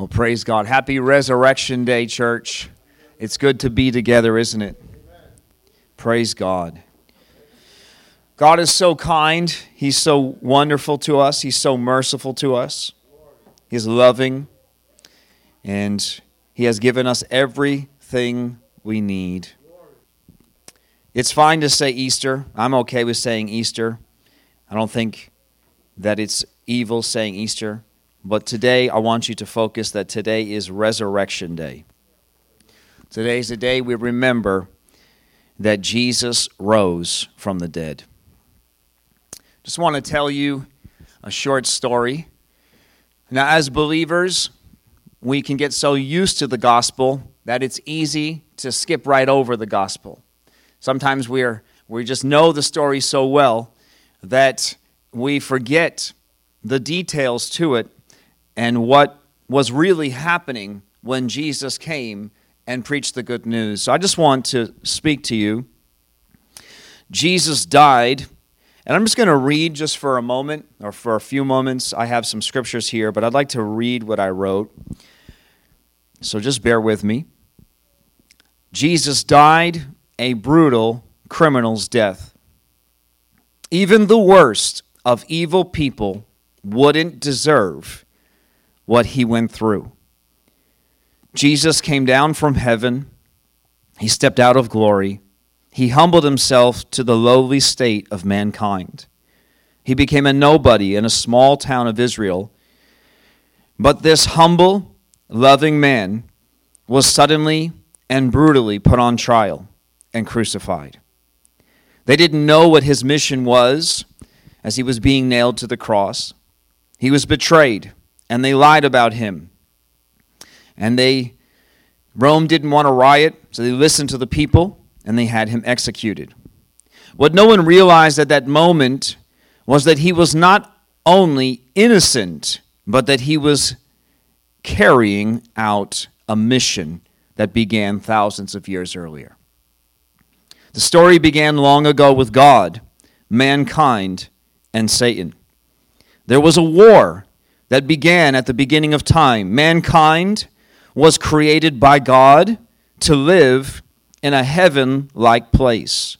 Well, praise God. Happy Resurrection Day, church. It's good to be together, isn't it? Praise God. God is so kind. He's so wonderful to us. He's so merciful to us. He's loving. And He has given us everything we need. It's fine to say Easter. I'm okay with saying Easter. I don't think that it's evil saying Easter. But today, I want you to focus that today is Resurrection Day. Today is the day we remember that Jesus rose from the dead. Just want to tell you a short story. Now, as believers, we can get so used to the gospel that it's easy to skip right over the gospel. Sometimes we're, we just know the story so well that we forget the details to it and what was really happening when Jesus came and preached the good news. So I just want to speak to you. Jesus died, and I'm just going to read just for a moment or for a few moments. I have some scriptures here, but I'd like to read what I wrote. So just bear with me. Jesus died a brutal criminal's death. Even the worst of evil people wouldn't deserve what he went through. Jesus came down from heaven. He stepped out of glory. He humbled himself to the lowly state of mankind. He became a nobody in a small town of Israel. But this humble, loving man was suddenly and brutally put on trial and crucified. They didn't know what his mission was as he was being nailed to the cross. He was betrayed and they lied about him. And they Rome didn't want to riot, so they listened to the people and they had him executed. What no one realized at that moment was that he was not only innocent, but that he was carrying out a mission that began thousands of years earlier. The story began long ago with God, mankind, and Satan. There was a war that began at the beginning of time. Mankind was created by God to live in a heaven like place.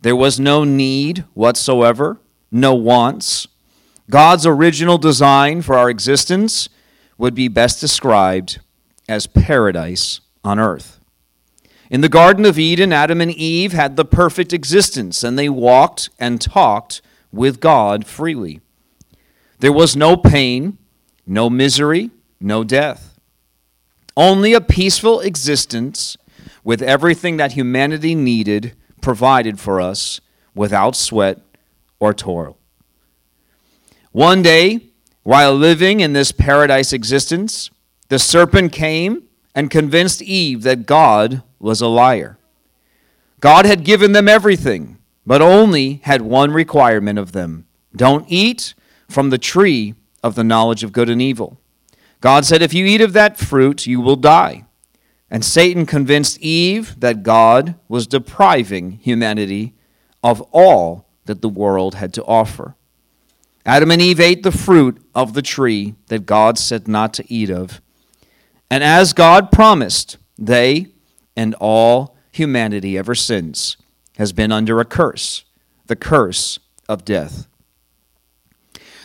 There was no need whatsoever, no wants. God's original design for our existence would be best described as paradise on earth. In the Garden of Eden, Adam and Eve had the perfect existence, and they walked and talked with God freely. There was no pain, no misery, no death. Only a peaceful existence with everything that humanity needed provided for us without sweat or toil. One day, while living in this paradise existence, the serpent came and convinced Eve that God was a liar. God had given them everything, but only had one requirement of them don't eat from the tree of the knowledge of good and evil. God said, If you eat of that fruit, you will die. And Satan convinced Eve that God was depriving humanity of all that the world had to offer. Adam and Eve ate the fruit of the tree that God said not to eat of. And as God promised, they and all humanity ever since has been under a curse, the curse of death.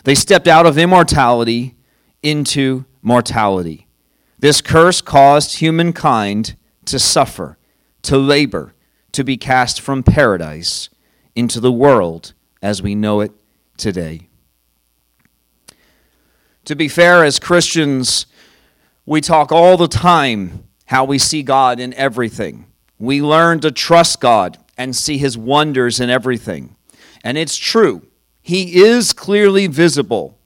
They stepped out of immortality into mortality. This curse caused humankind to suffer, to labor, to be cast from paradise into the world as we know it today. To be fair, as Christians, we talk all the time how we see God in everything. We learn to trust God and see his wonders in everything. And it's true. He is clearly visible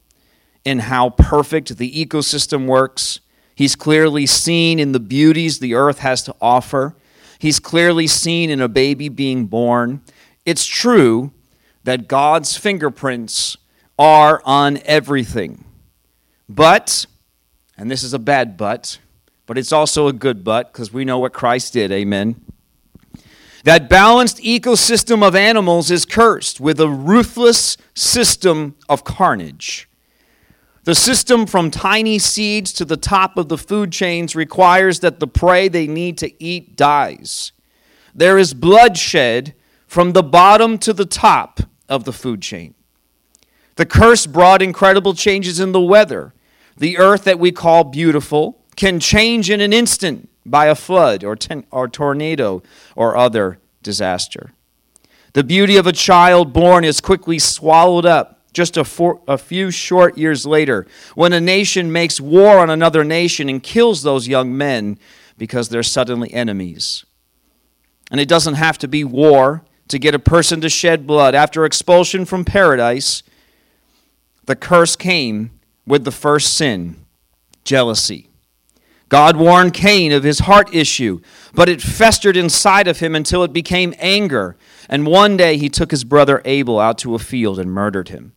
in how perfect the ecosystem works. He's clearly seen in the beauties the earth has to offer. He's clearly seen in a baby being born. It's true that God's fingerprints are on everything. But, and this is a bad but, but it's also a good but because we know what Christ did. Amen. That balanced ecosystem of animals is cursed with a ruthless system of carnage. The system from tiny seeds to the top of the food chains requires that the prey they need to eat dies. There is bloodshed from the bottom to the top of the food chain. The curse brought incredible changes in the weather. The earth that we call beautiful can change in an instant by a flood or, ten, or tornado or other disaster. The beauty of a child born is quickly swallowed up just a, for, a few short years later when a nation makes war on another nation and kills those young men because they're suddenly enemies. And it doesn't have to be war to get a person to shed blood. After expulsion from paradise, the curse came with the first sin jealousy. God warned Cain of his heart issue, but it festered inside of him until it became anger. And one day he took his brother Abel out to a field and murdered him.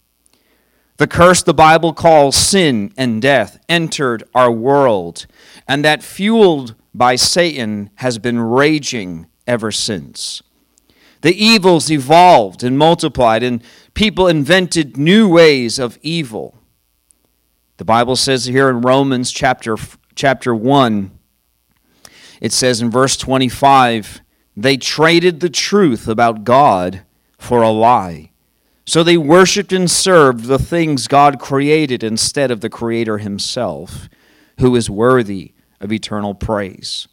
The curse the Bible calls sin and death entered our world, and that fueled by Satan has been raging ever since. The evils evolved and multiplied, and people invented new ways of evil. The Bible says here in Romans chapter, chapter 1, it says in verse 25, they traded the truth about God for a lie so they worshiped and served the things God created instead of the Creator Himself, who is worthy of eternal praise.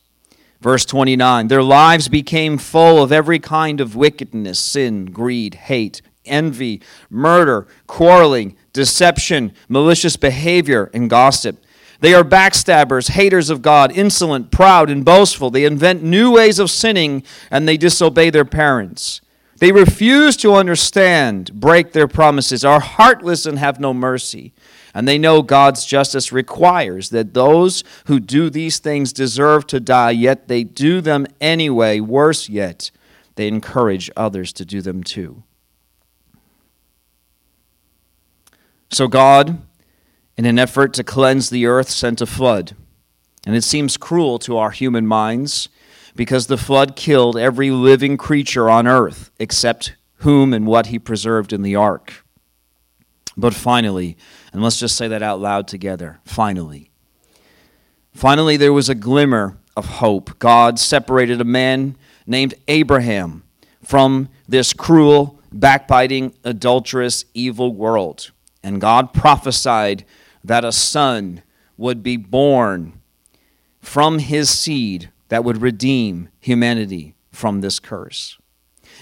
Verse 29 Their lives became full of every kind of wickedness, sin, greed, hate, envy, murder, quarreling, deception, malicious behavior, and gossip. They are backstabbers, haters of God, insolent, proud, and boastful. They invent new ways of sinning, and they disobey their parents. They refuse to understand, break their promises, are heartless, and have no mercy. And they know God's justice requires that those who do these things deserve to die, yet they do them anyway. Worse yet, they encourage others to do them too. So God, in an effort to cleanse the earth, sent a flood. And it seems cruel to our human minds because the flood killed every living creature on earth except whom and what he preserved in the ark. But finally, and let's just say that out loud together finally. Finally, there was a glimmer of hope. God separated a man named Abraham from this cruel, backbiting, adulterous, evil world. And God prophesied that a son would be born from his seed that would redeem humanity from this curse.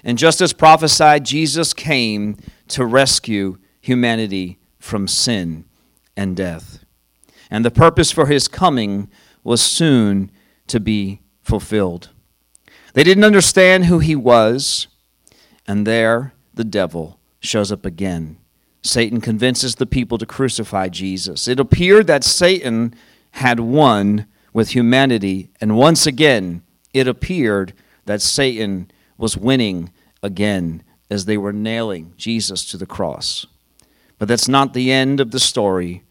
And just as prophesied, Jesus came to rescue humanity from sin and death. And the purpose for his coming was soon to be fulfilled. They didn't understand who he was, and there the devil shows up again. Satan convinces the people to crucify Jesus. It appeared that Satan had won with humanity. And once again, it appeared that Satan was winning again as they were nailing Jesus to the cross. But that's not the end of the story.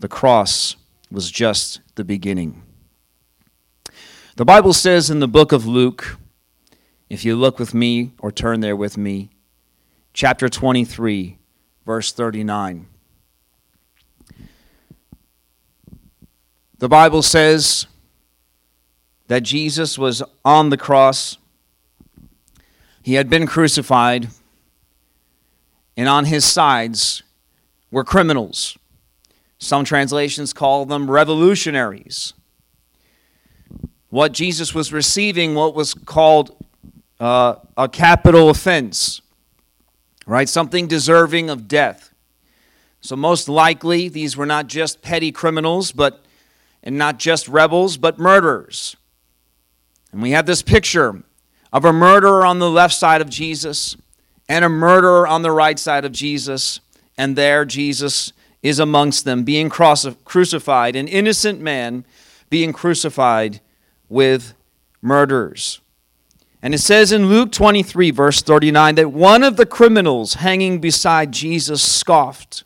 The cross was just the beginning. The Bible says in the book of Luke, if you look with me or turn there with me, chapter 23, verse 39. The Bible says that Jesus was on the cross, he had been crucified, and on his sides were criminals. Some translations call them revolutionaries. What Jesus was receiving, what was called uh, a capital offense, right? Something deserving of death. So, most likely, these were not just petty criminals, but and not just rebels, but murderers. And we have this picture of a murderer on the left side of Jesus and a murderer on the right side of Jesus. And there Jesus is amongst them, being crucified, an innocent man being crucified with murderers. And it says in Luke 23, verse 39, that one of the criminals hanging beside Jesus scoffed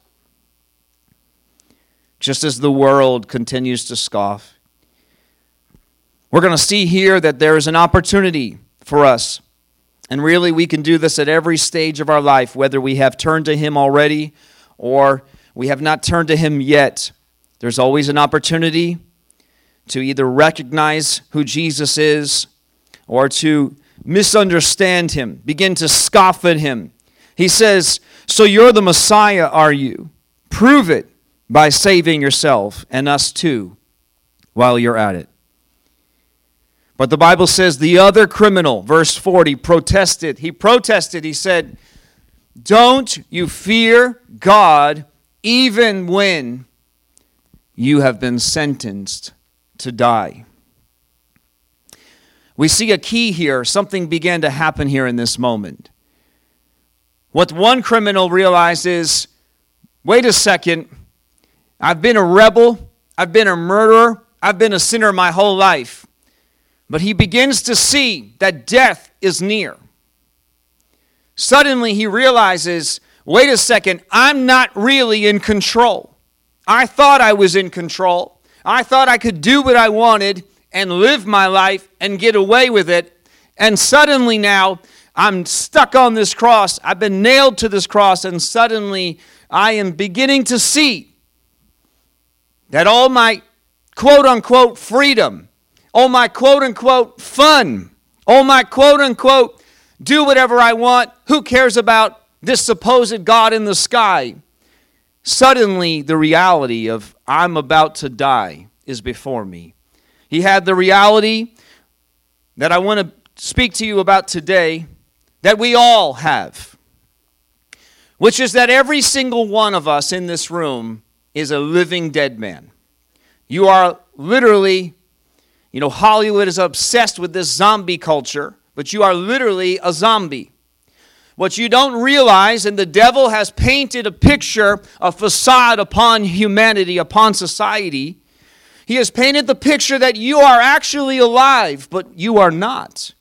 just as the world continues to scoff. We're going to see here that there is an opportunity for us. And really, we can do this at every stage of our life, whether we have turned to Him already or we have not turned to Him yet. There's always an opportunity to either recognize who Jesus is or to misunderstand Him, begin to scoff at Him. He says, So you're the Messiah, are you? Prove it by saving yourself and us too while you're at it. But the Bible says the other criminal, verse 40, protested. He protested. He said, Don't you fear God even when you have been sentenced to die? We see a key here. Something began to happen here in this moment. What one criminal realizes wait a second, I've been a rebel, I've been a murderer, I've been a sinner my whole life. But he begins to see that death is near. Suddenly he realizes wait a second, I'm not really in control. I thought I was in control. I thought I could do what I wanted and live my life and get away with it. And suddenly now I'm stuck on this cross. I've been nailed to this cross, and suddenly I am beginning to see that all my quote unquote freedom, all my quote unquote fun, all my quote unquote do whatever I want, who cares about this supposed God in the sky? Suddenly, the reality of I'm about to die is before me. He had the reality that I want to speak to you about today that we all have, which is that every single one of us in this room is a living dead man. You are literally, you know, Hollywood is obsessed with this zombie culture, but you are literally a zombie. What you don't realize, and the devil has painted a picture, a facade upon humanity, upon society. He has painted the picture that you are actually alive, but you are not.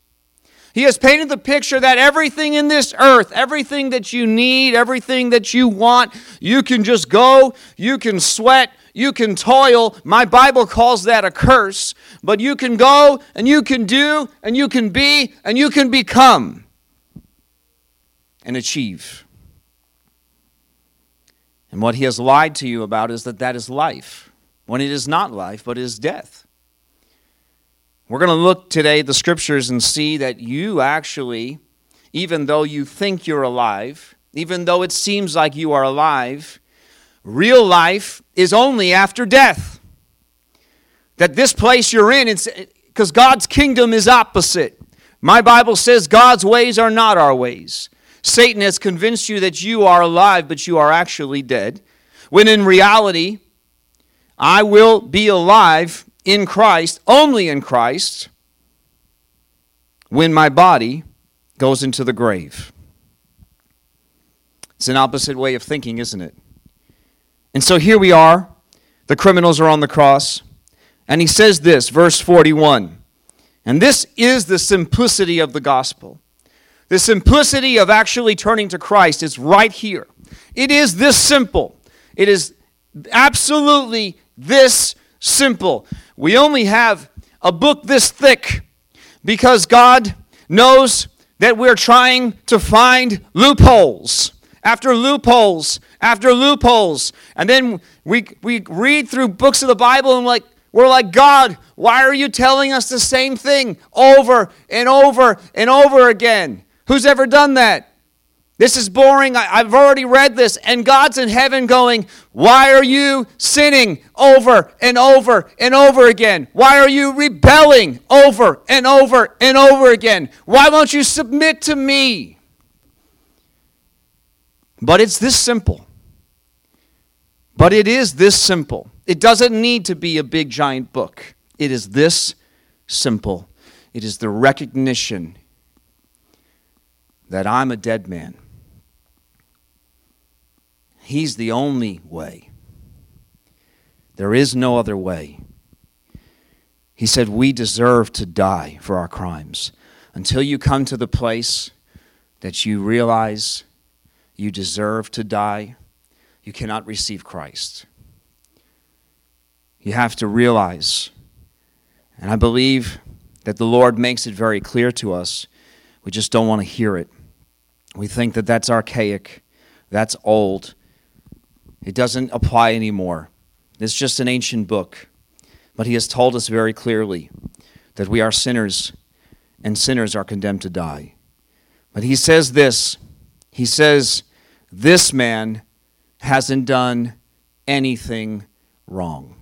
He has painted the picture that everything in this earth, everything that you need, everything that you want, you can just go, you can sweat, you can toil. My Bible calls that a curse, but you can go and you can do and you can be and you can become and achieve. And what he has lied to you about is that that is life, when it is not life, but is death. We're going to look today at the scriptures and see that you actually, even though you think you're alive, even though it seems like you are alive, real life is only after death. That this place you're in, it's because God's kingdom is opposite. My Bible says God's ways are not our ways. Satan has convinced you that you are alive, but you are actually dead. When in reality, I will be alive in Christ, only in Christ, when my body goes into the grave. It's an opposite way of thinking, isn't it? And so here we are. The criminals are on the cross. And he says this, verse 41. And this is the simplicity of the gospel. The simplicity of actually turning to Christ is right here. It is this simple. It is absolutely this simple. We only have a book this thick because God knows that we're trying to find loopholes after loopholes after loopholes. And then we, we read through books of the Bible and like, we're like, God, why are you telling us the same thing over and over and over again? Who's ever done that? This is boring. I, have already read this. And God's in heaven going, Why are you sinning over and over and over again? Why are you rebelling over and over and over again? Why won't you submit to me? But it's this simple. But it is this simple. It doesn't need to be a big giant book. It is this simple. It is the recognition that I'm a dead man He's the only way. There is no other way. He said, We deserve to die for our crimes. Until you come to the place that you realize you deserve to die, you cannot receive Christ. You have to realize, and I believe that the Lord makes it very clear to us. We just don't want to hear it. We think that that's archaic, that's old, It doesn't apply anymore. It's just an ancient book. But he has told us very clearly that we are sinners and sinners are condemned to die. But he says this He says, This man hasn't done anything wrong.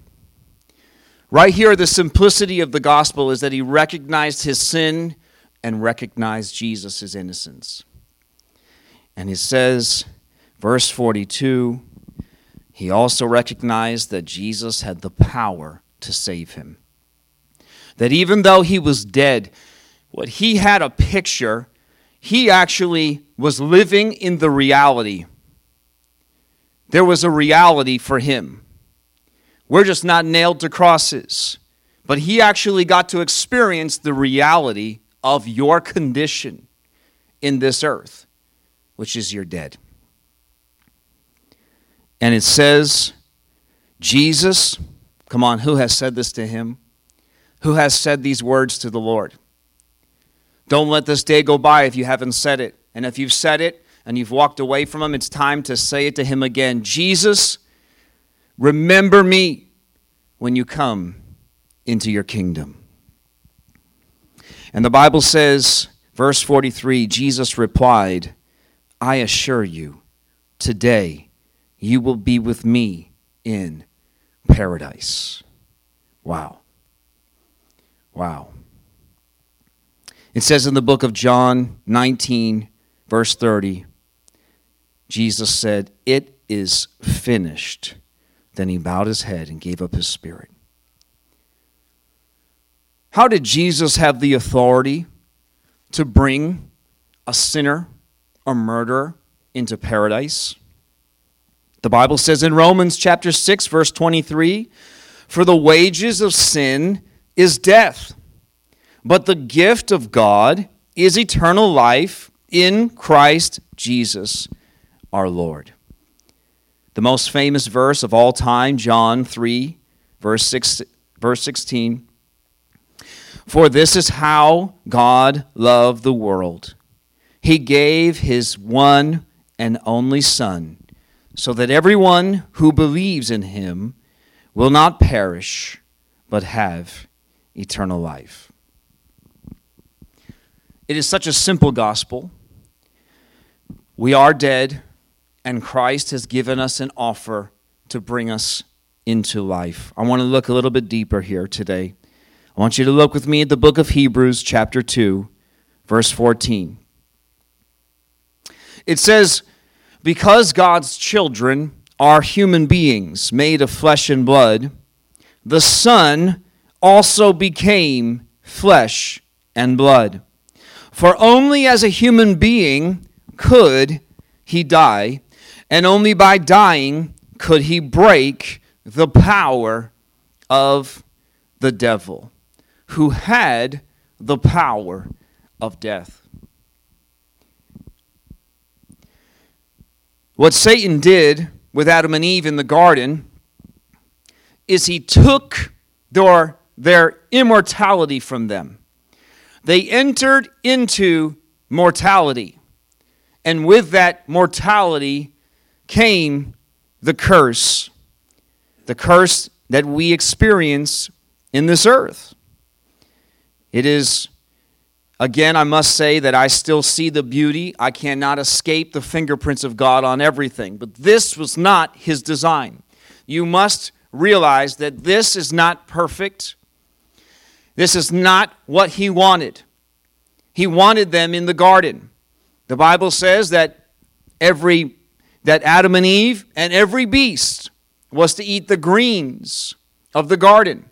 Right here, the simplicity of the gospel is that he recognized his sin and recognized Jesus' innocence. And he says, verse 42, he also recognized that Jesus had the power to save him. That even though he was dead, what he had a picture, he actually was living in the reality. There was a reality for him. We're just not nailed to crosses. But he actually got to experience the reality of your condition in this earth, which is you're dead. And it says, Jesus, come on, who has said this to him? Who has said these words to the Lord? Don't let this day go by if you haven't said it. And if you've said it and you've walked away from him, it's time to say it to him again. Jesus, remember me when you come into your kingdom. And the Bible says, verse 43 Jesus replied, I assure you, today you will be with me in paradise. Wow. Wow. It says in the book of John 19, verse 30, Jesus said, It is finished. Then he bowed his head and gave up his spirit. How did Jesus have the authority to bring a sinner, a murderer, into paradise? The Bible says in Romans chapter 6 verse 23, "For the wages of sin is death, but the gift of God is eternal life in Christ Jesus our Lord." The most famous verse of all time, John 3 verse 6 verse 16, for this is how God loved the world. He gave his one and only Son, so that everyone who believes in him will not perish, but have eternal life. It is such a simple gospel. We are dead, and Christ has given us an offer to bring us into life. I want to look a little bit deeper here today. I want you to look with me at the book of Hebrews, chapter 2, verse 14. It says, Because God's children are human beings made of flesh and blood, the Son also became flesh and blood. For only as a human being could he die, and only by dying could he break the power of the devil who had the power of death. What Satan did with Adam and Eve in the garden is he took their, their immortality from them. They entered into mortality. And with that mortality came the curse, the curse that we experience in this earth. It is, again, I must say that I still see the beauty. I cannot escape the fingerprints of God on everything. But this was not His design. You must realize that this is not perfect. This is not what He wanted. He wanted them in the garden. The Bible says that every that Adam and Eve and every beast was to eat the greens of the garden.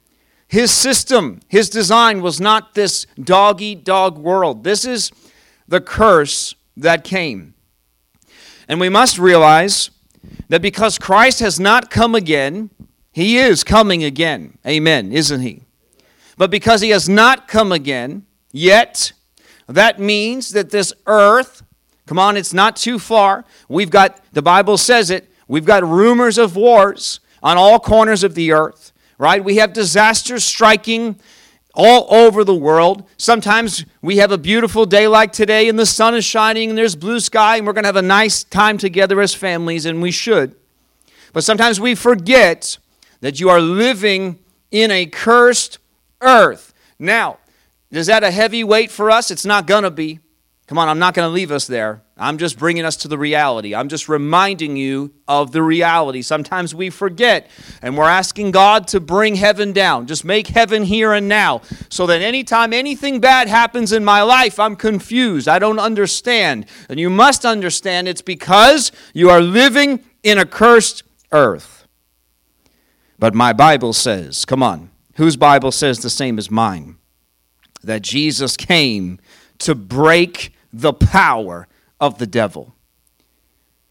His system, his design was not this dog eat dog world. This is the curse that came. And we must realize that because Christ has not come again, he is coming again. Amen, isn't he? But because he has not come again yet, that means that this earth, come on, it's not too far. We've got, the Bible says it, we've got rumors of wars on all corners of the earth right? We have disasters striking all over the world. Sometimes we have a beautiful day like today and the sun is shining and there's blue sky and we're going to have a nice time together as families, and we should. But sometimes we forget that you are living in a cursed earth. Now, is that a heavy weight for us? It's not going to be. Come on, I'm not going to leave us there. I'm just bringing us to the reality. I'm just reminding you of the reality. Sometimes we forget, and we're asking God to bring heaven down. Just make heaven here and now, so that anytime anything bad happens in my life, I'm confused. I don't understand. And you must understand it's because you are living in a cursed earth. But my Bible says, come on, whose Bible says the same as mine? That Jesus came to break the power of the devil.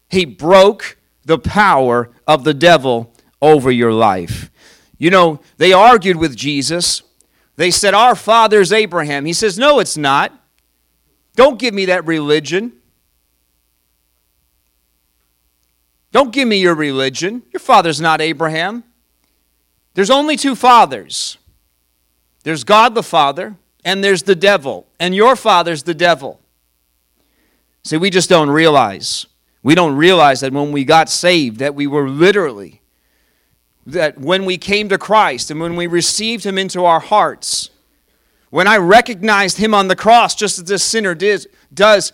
He broke the power of the devil over your life. You know, they argued with Jesus. They said, Our father's Abraham. He says, No, it's not. Don't give me that religion. Don't give me your religion. Your father's not Abraham. There's only two fathers there's God the Father, and there's the devil. And your father's the devil. See, we just don't realize. We don't realize that when we got saved, that we were literally, that when we came to Christ and when we received Him into our hearts, when I recognized Him on the cross, just as this sinner did, does,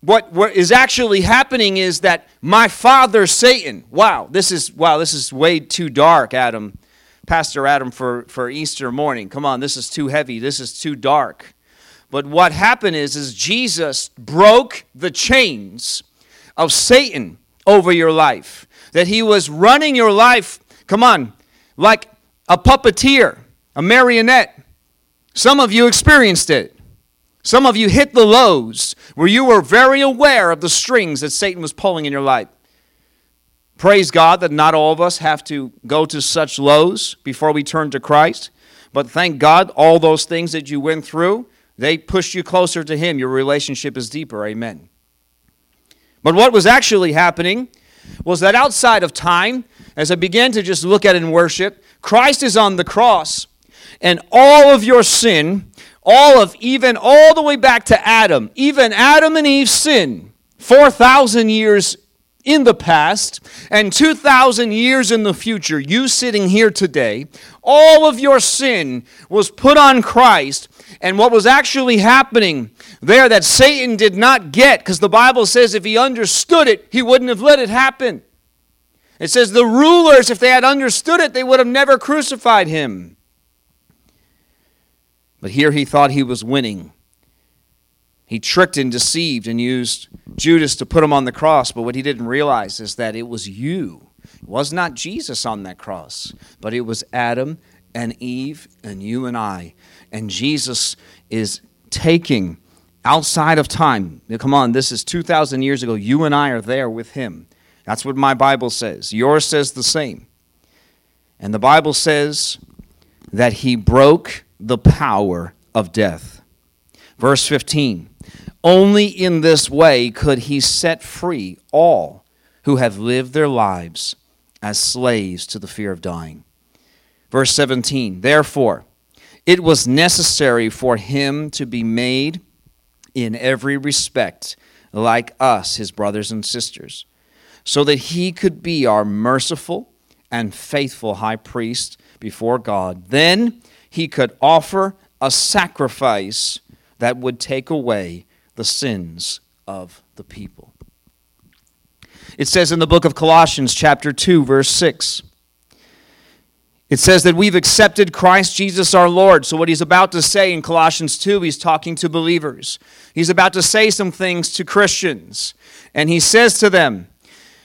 what, what is actually happening is that my father, Satan, wow, this is, wow, this is way too dark, Adam. Pastor Adam for, for Easter morning. Come on, this is too heavy. This is too dark. But what happened is, is Jesus broke the chains of Satan over your life. That he was running your life, come on, like a puppeteer, a marionette. Some of you experienced it. Some of you hit the lows where you were very aware of the strings that Satan was pulling in your life. Praise God that not all of us have to go to such lows before we turn to Christ. But thank God, all those things that you went through, they pushed you closer to Him. Your relationship is deeper. Amen. But what was actually happening was that outside of time, as I began to just look at in worship, Christ is on the cross, and all of your sin, all of even all the way back to Adam, even Adam and Eve's sin, 4,000 years in the past and 2,000 years in the future, you sitting here today, all of your sin was put on Christ. And what was actually happening there that Satan did not get, because the Bible says if he understood it, he wouldn't have let it happen. It says the rulers, if they had understood it, they would have never crucified him. But here he thought he was winning. He tricked and deceived and used Judas to put him on the cross, but what he didn't realize is that it was you. It was not Jesus on that cross, but it was Adam and Eve and you and I. And Jesus is taking outside of time. Come on, this is 2,000 years ago. You and I are there with him. That's what my Bible says. Yours says the same. And the Bible says that he broke the power of death. Verse 15 only in this way could he set free all who have lived their lives as slaves to the fear of dying. Verse 17 Therefore, it was necessary for him to be made in every respect like us, his brothers and sisters, so that he could be our merciful and faithful high priest before God. Then he could offer a sacrifice that would take away the sins of the people. It says in the book of Colossians, chapter 2, verse 6. It says that we've accepted Christ Jesus our Lord. So, what he's about to say in Colossians 2, he's talking to believers. He's about to say some things to Christians. And he says to them,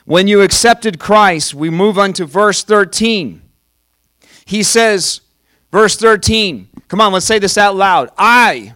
When you accepted Christ, we move on to verse 13. He says, verse 13, come on, let's say this out loud. I,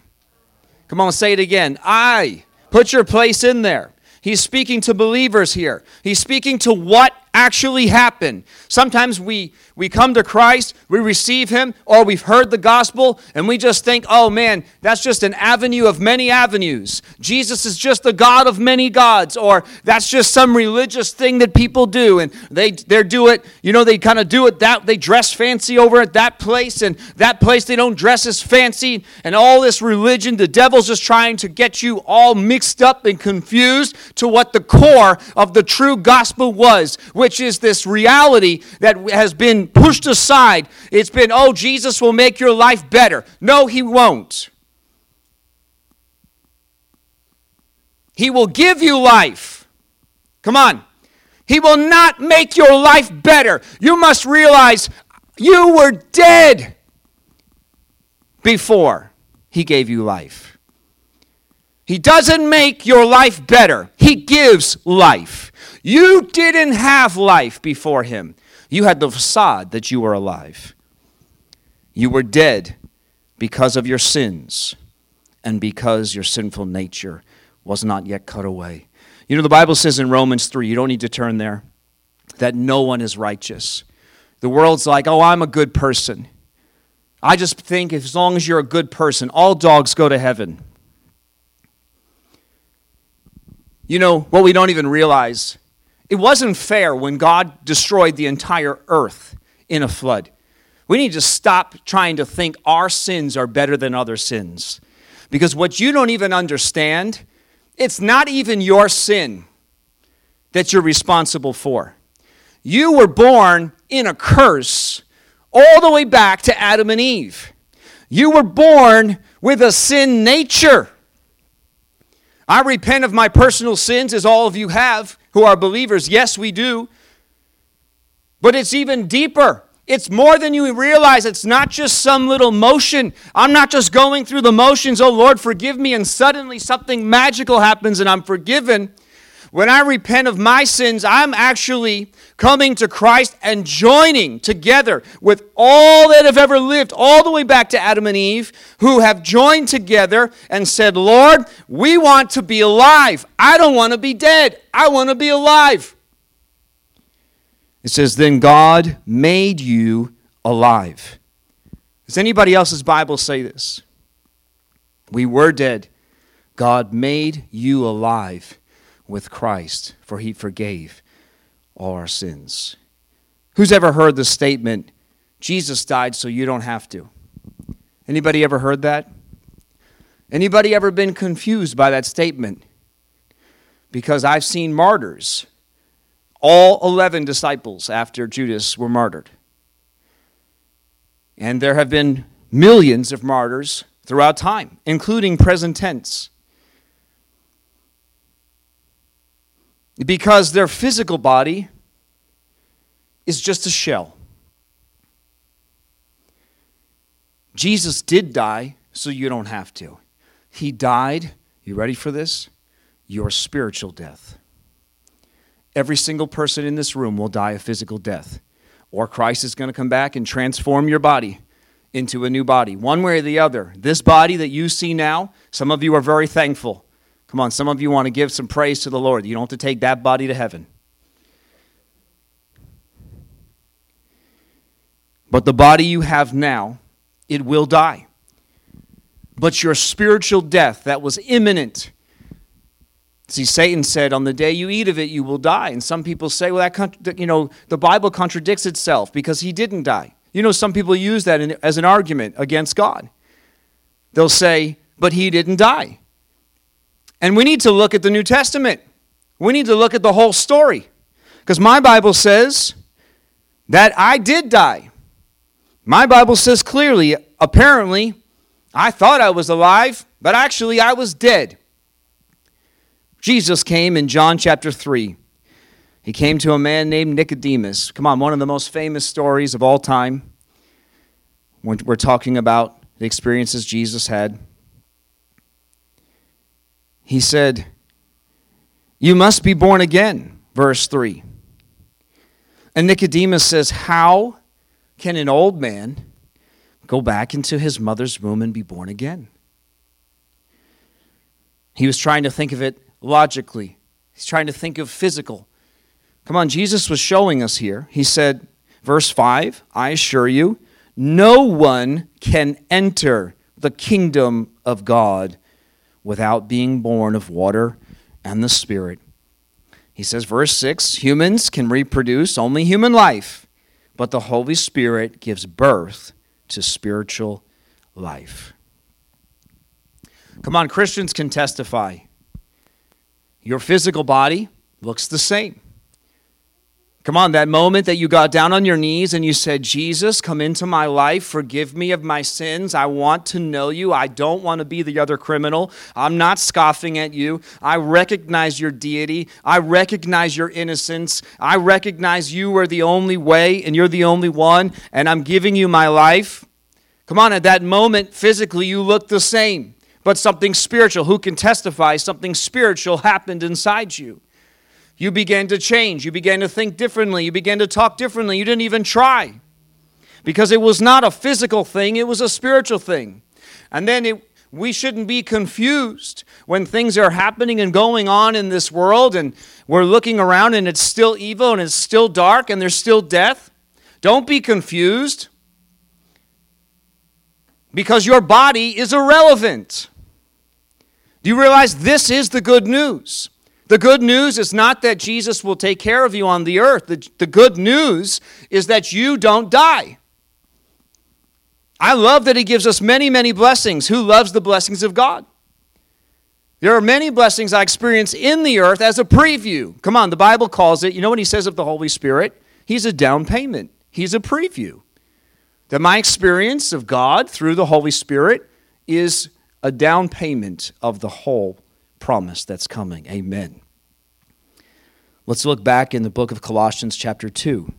Come on, say it again. I. Put your place in there. He's speaking to believers here. He's speaking to what actually happen. Sometimes we, we come to Christ, we receive Him, or we've heard the gospel, and we just think, oh man, that's just an avenue of many avenues. Jesus is just the God of many gods, or that's just some religious thing that people do, and they they do it, you know, they kind of do it that they dress fancy over at that place, and that place they don't dress as fancy, and all this religion, the devil's just trying to get you all mixed up and confused to what the core of the true gospel was which is this reality that has been pushed aside. It's been, oh, Jesus will make your life better. No, he won't. He will give you life. Come on. He will not make your life better. You must realize you were dead before he gave you life. He doesn't make your life better, he gives life. You didn't have life before him. You had the facade that you were alive. You were dead because of your sins and because your sinful nature was not yet cut away. You know, the Bible says in Romans 3, you don't need to turn there, that no one is righteous. The world's like, oh, I'm a good person. I just think as long as you're a good person, all dogs go to heaven. You know, what we don't even realize, it wasn't fair when God destroyed the entire earth in a flood. We need to stop trying to think our sins are better than other sins. Because what you don't even understand it's not even your sin that you're responsible for. You were born in a curse all the way back to Adam and Eve. You were born with a sin nature. I repent of my personal sins, as all of you have who are believers. Yes, we do. But it's even deeper. It's more than you realize. It's not just some little motion. I'm not just going through the motions, oh Lord, forgive me, and suddenly something magical happens and I'm forgiven. When I repent of my sins, I'm actually coming to Christ and joining together with all that have ever lived, all the way back to Adam and Eve, who have joined together and said, Lord, we want to be alive. I don't want to be dead. I want to be alive. It says, Then God made you alive. Does anybody else's Bible say this? We were dead. God made you alive with Christ, for he forgave all our sins. Who's ever heard the statement, Jesus died so you don't have to? Anybody ever heard that? Anybody ever been confused by that statement? Because I've seen martyrs all 11 disciples after Judas were martyred. And there have been millions of martyrs throughout time, including present tense. Because their physical body is just a shell. Jesus did die, so you don't have to. He died, you ready for this? Your spiritual death. Every single person in this room will die a physical death. Or Christ is going to come back and transform your body into a new body. One way or the other. This body that you see now, some of you are very thankful. Come on, some of you want to give some praise to the Lord. You don't have to take that body to heaven. But the body you have now, it will die. But your spiritual death that was imminent, See, Satan said, "On the day you eat of it, you will die." And some people say, "Well, that you know, the Bible contradicts itself because he didn't die." You know, some people use that as an argument against God. They'll say, "But he didn't die." And we need to look at the New Testament. We need to look at the whole story, because my Bible says that I did die. My Bible says clearly, apparently, I thought I was alive, but actually I was dead. Jesus came in John chapter 3. He came to a man named Nicodemus. Come on, one of the most famous stories of all time. We're talking about the experiences Jesus had. He said, You must be born again, verse 3. And Nicodemus says, How can an old man go back into his mother's womb and be born again? He was trying to think of it logically. He's trying to think of physical. Come on, Jesus was showing us here. He said, verse 5 I assure you, no one can enter the kingdom of God without being born of water and the Spirit. He says, verse 6 humans can reproduce only human life, but the Holy Spirit gives birth to spiritual life. Come on, Christians can testify. Your physical body looks the same. Come on, that moment that you got down on your knees and you said, Jesus, come into my life, forgive me of my sins. I want to know you. I don't want to be the other criminal. I'm not scoffing at you. I recognize your deity. I recognize your innocence. I recognize you are the only way and you're the only one, and I'm giving you my life. Come on, at that moment, physically, you look the same, but something spiritual. Who can testify something spiritual happened inside you? You began to change. You began to think differently. You began to talk differently. You didn't even try because it was not a physical thing, it was a spiritual thing. And then it, we shouldn't be confused when things are happening and going on in this world and we're looking around and it's still evil and it's still dark and there's still death. Don't be confused because your body is irrelevant. Do you realize this is the good news? The good news is not that Jesus will take care of you on the earth. The, the good news is that you don't die. I love that he gives us many, many blessings. Who loves the blessings of God? There are many blessings I experience in the earth as a preview. Come on, the Bible calls it, you know what he says of the Holy Spirit? He's a down payment, he's a preview. That my experience of God through the Holy Spirit is a down payment of the whole promise that's coming. Amen. Let's look back in the book of Colossians, chapter 2.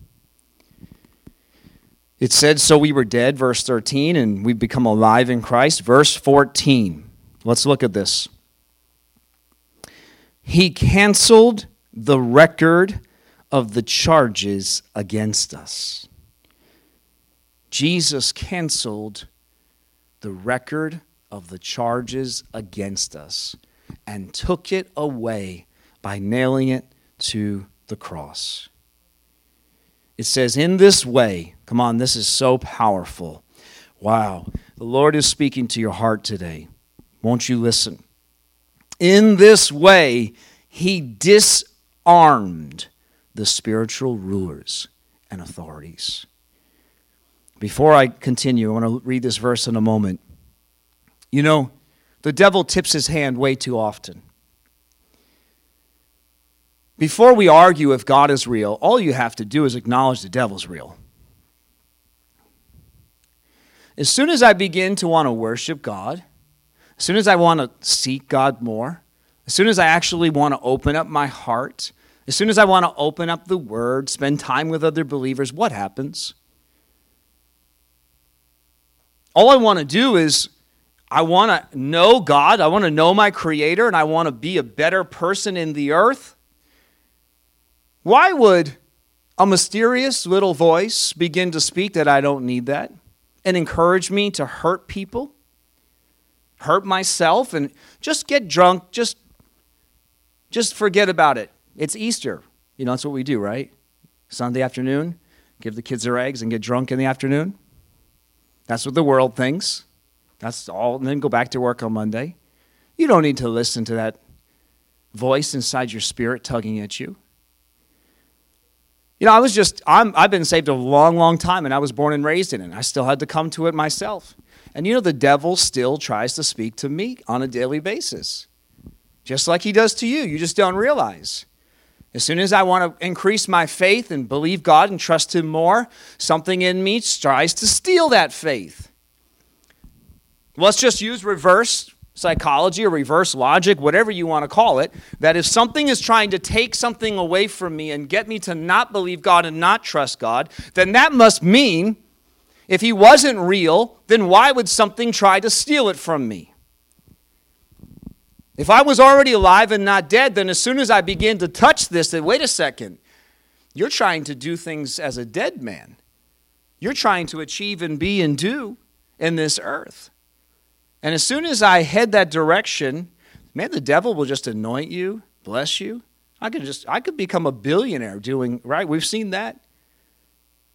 It said, So we were dead, verse 13, and we've become alive in Christ. Verse 14. Let's look at this. He canceled the record of the charges against us. Jesus canceled the record of the charges against us and took it away by nailing it to the cross. It says, In this way, come on, this is so powerful. Wow. The Lord is speaking to your heart today. Won't you listen? In this way, he disarmed the spiritual rulers and authorities. Before I continue, I want to read this verse in a moment. You know, the devil tips his hand way too often. Before we argue if God is real, all you have to do is acknowledge the devil's real. As soon as I begin to want to worship God, as soon as I want to seek God more, as soon as I actually want to open up my heart, as soon as I want to open up the Word, spend time with other believers, what happens? All I want to do is I want to know God, I want to know my Creator, and I want to be a better person in the earth. Why would a mysterious little voice begin to speak that I don't need that and encourage me to hurt people, hurt myself, and just get drunk, just, just forget about it? It's Easter. You know, that's what we do, right? Sunday afternoon, give the kids their eggs and get drunk in the afternoon. That's what the world thinks. That's all. And then go back to work on Monday. You don't need to listen to that voice inside your spirit tugging at you. You know, I was just, I'm, I've been saved a long, long time, and I was born and raised in it. I still had to come to it myself. And you know, the devil still tries to speak to me on a daily basis, just like he does to you. You just don't realize. As soon as I want to increase my faith and believe God and trust Him more, something in me tries to steal that faith. Let's just use reverse psychology or reverse logic, whatever you want to call it, that if something is trying to take something away from me and get me to not believe God and not trust God, then that must mean if He wasn't real, then why would something try to steal it from me? If I was already alive and not dead, then as soon as I begin to touch this, then wait a second, you're trying to do things as a dead man. You're trying to achieve and be and do in this earth. And as soon as I head that direction, man, the devil will just anoint you, bless you. I could just I could become a billionaire doing right. We've seen that.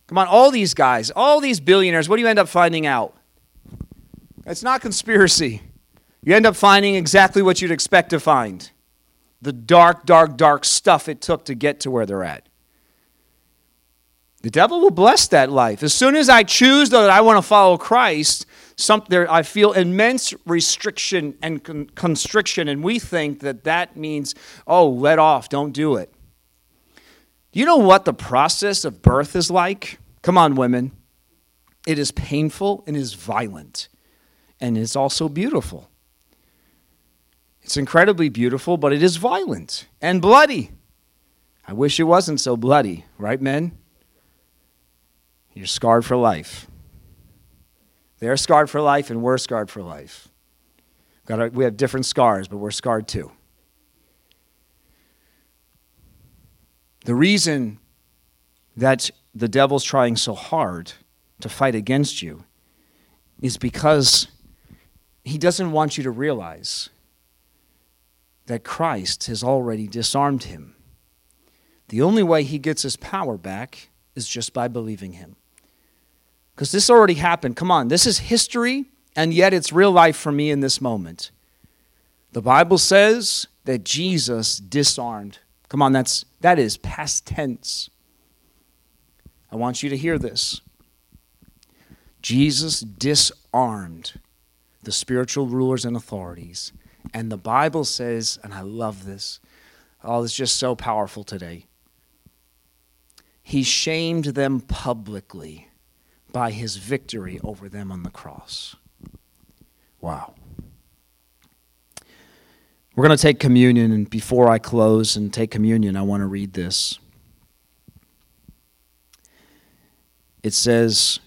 Come on, all these guys, all these billionaires, what do you end up finding out? It's not conspiracy. You end up finding exactly what you'd expect to find. The dark, dark, dark stuff it took to get to where they're at. The devil will bless that life. As soon as I choose that I want to follow Christ, some, there, I feel immense restriction and con- constriction, and we think that that means, oh, let off, don't do it. Do you know what the process of birth is like? Come on, women. It is painful and is violent, and it's also beautiful. It's incredibly beautiful, but it is violent and bloody. I wish it wasn't so bloody, right, men? You're scarred for life. They're scarred for life, and we're scarred for life. we have different scars, but we're scarred too. The reason that the devil's trying so hard to fight against you is because he doesn't want you to realize that Christ has already disarmed him. The only way he gets his power back is just by believing him. Because this already happened. Come on, this is history, and yet it's real life for me in this moment. The Bible says that Jesus disarmed. Come on, that's that is past tense. I want you to hear this. Jesus disarmed the spiritual rulers and authorities. And the Bible says, and I love this, oh, it's just so powerful today. He shamed them publicly by his victory over them on the cross. Wow. We're going to take communion, and before I close and take communion, I want to read this. It says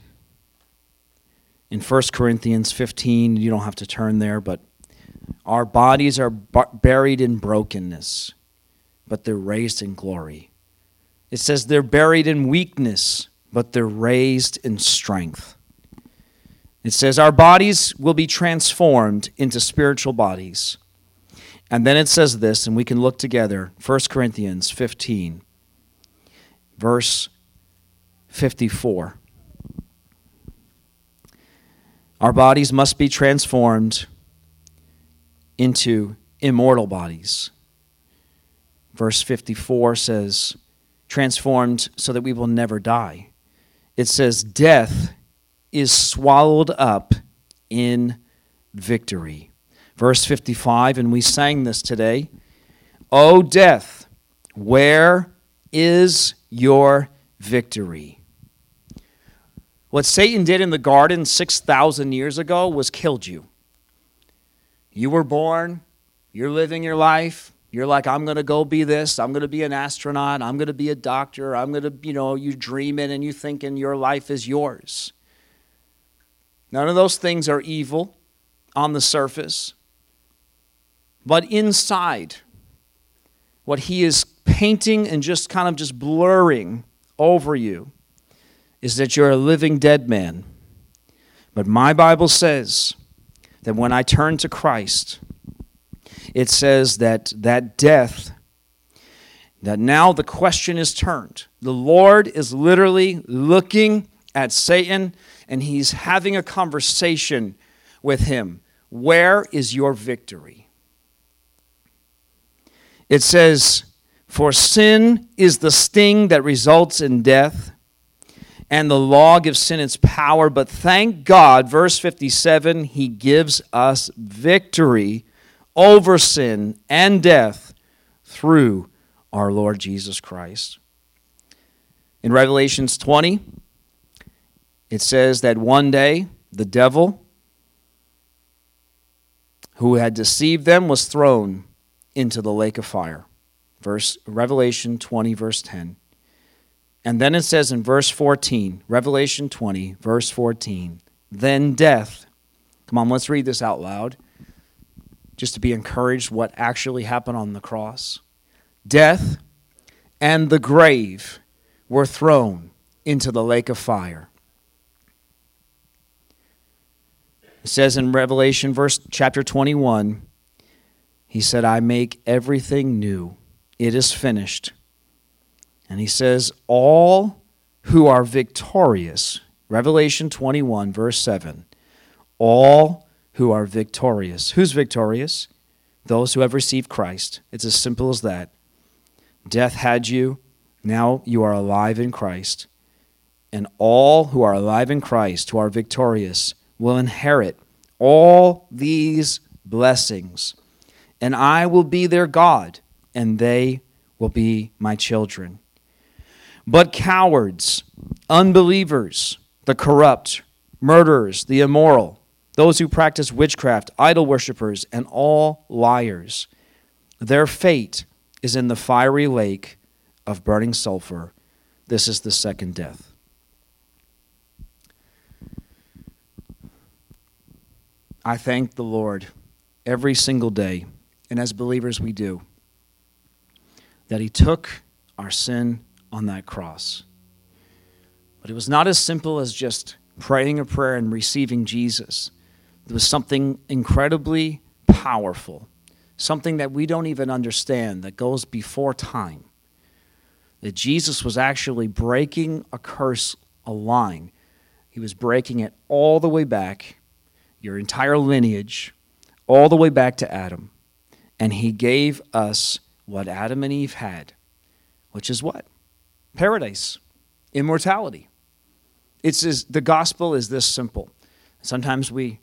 in 1 Corinthians 15, you don't have to turn there, but our bodies are buried in brokenness, but they're raised in glory. It says they're buried in weakness, but they're raised in strength. It says our bodies will be transformed into spiritual bodies. And then it says this, and we can look together 1 Corinthians 15, verse 54. Our bodies must be transformed into immortal bodies. Verse 54 says, transformed so that we will never die it says, Death is swallowed up in victory. Verse 55, and we sang this today O death, where is your victory? What Satan did in the garden 6,000 years ago was killed you. You were born, you're living your life, you're like, I'm going to go be this. I'm going to be an astronaut. I'm going to be a doctor. I'm going to, you know, you dreaming and you thinking your life is yours. None of those things are evil on the surface. But inside, what he is painting and just kind of just blurring over you is that you're a living dead man. But my Bible says that when I turn to Christ, it says that that death that now the question is turned. The Lord is literally looking at Satan and he's having a conversation with him. Where is your victory? It says, For sin is the sting that results in death, and the law gives sin its power. But thank God, verse 57, he gives us victory over sin and death through our Lord Jesus Christ. In Revelations 20, it says that one day the devil who had deceived them was thrown into the lake of fire. Verse Revelation 20 verse 10. And then it says in verse 14, Revelation 20 verse 14, then death. Come on, let's read this out loud just to be encouraged what actually happened on the cross. Death and the grave were thrown into the lake of fire. It says in Revelation verse chapter 21, he said, I make everything new. It is finished. And he says, All who are victorious, Revelation 21, verse 7, all who are victorious. Who's victorious? Those who have received Christ. It's as simple as that. Death had you, now you are alive in Christ. And all who are alive in Christ, who are victorious, will inherit all these blessings. And I will be their God, and they will be my children. But cowards, unbelievers, the corrupt, murderers, the immoral, those who practice witchcraft, idol worshippers, and all liars, their fate is in the fiery lake of burning sulfur. This is the second death. I thank the Lord every single day, and as believers we do, that He took our sin on that cross. But it was not as simple as just praying a prayer and receiving Jesus. There was something incredibly powerful, something that we don't even understand that goes before time. That Jesus was actually breaking a curse, a line. He was breaking it all the way back your entire lineage, all the way back to Adam. And he gave us what Adam and Eve had, which is what? Paradise, immortality. It's as, the gospel is this simple. Sometimes we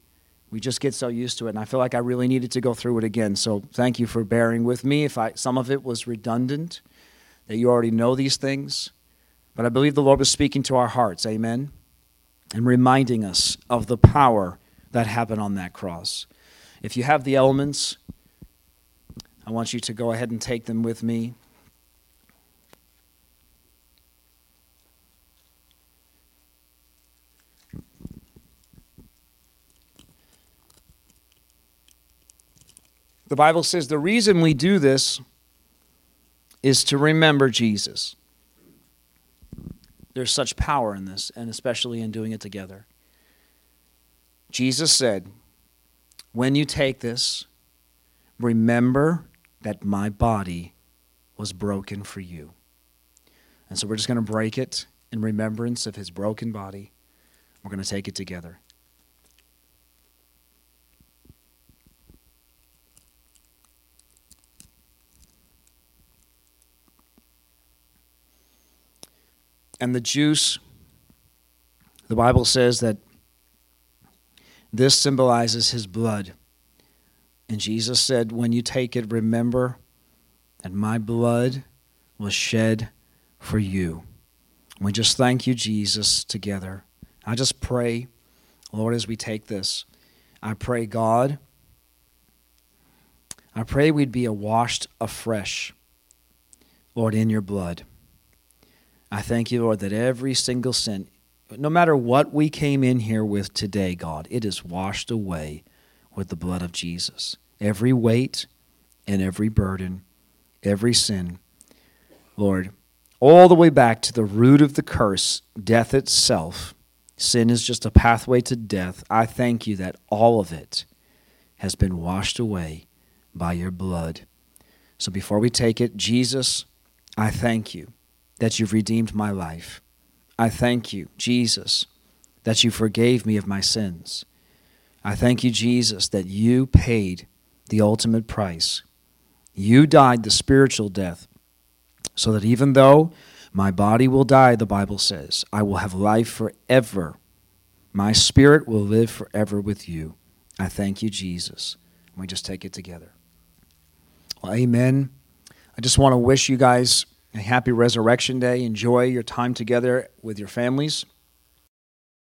we just get so used to it and I feel like I really needed to go through it again. So thank you for bearing with me if I some of it was redundant that you already know these things. But I believe the Lord was speaking to our hearts. Amen. And reminding us of the power that happened on that cross. If you have the elements, I want you to go ahead and take them with me. The Bible says the reason we do this is to remember Jesus. There's such power in this, and especially in doing it together. Jesus said, When you take this, remember that my body was broken for you. And so we're just going to break it in remembrance of his broken body. We're going to take it together. And the juice, the Bible says that this symbolizes his blood. And Jesus said, When you take it, remember that my blood was shed for you. We just thank you, Jesus, together. I just pray, Lord, as we take this, I pray, God, I pray we'd be washed afresh, Lord, in your blood. I thank you, Lord, that every single sin, no matter what we came in here with today, God, it is washed away with the blood of Jesus. Every weight and every burden, every sin, Lord, all the way back to the root of the curse, death itself. Sin is just a pathway to death. I thank you that all of it has been washed away by your blood. So before we take it, Jesus, I thank you that you've redeemed my life. I thank you, Jesus, that you forgave me of my sins. I thank you, Jesus, that you paid the ultimate price. You died the spiritual death so that even though my body will die, the Bible says, I will have life forever. My spirit will live forever with you. I thank you, Jesus. we just take it together. Well, amen. I just want to wish you guys a happy Resurrection Day. Enjoy your time together with your families.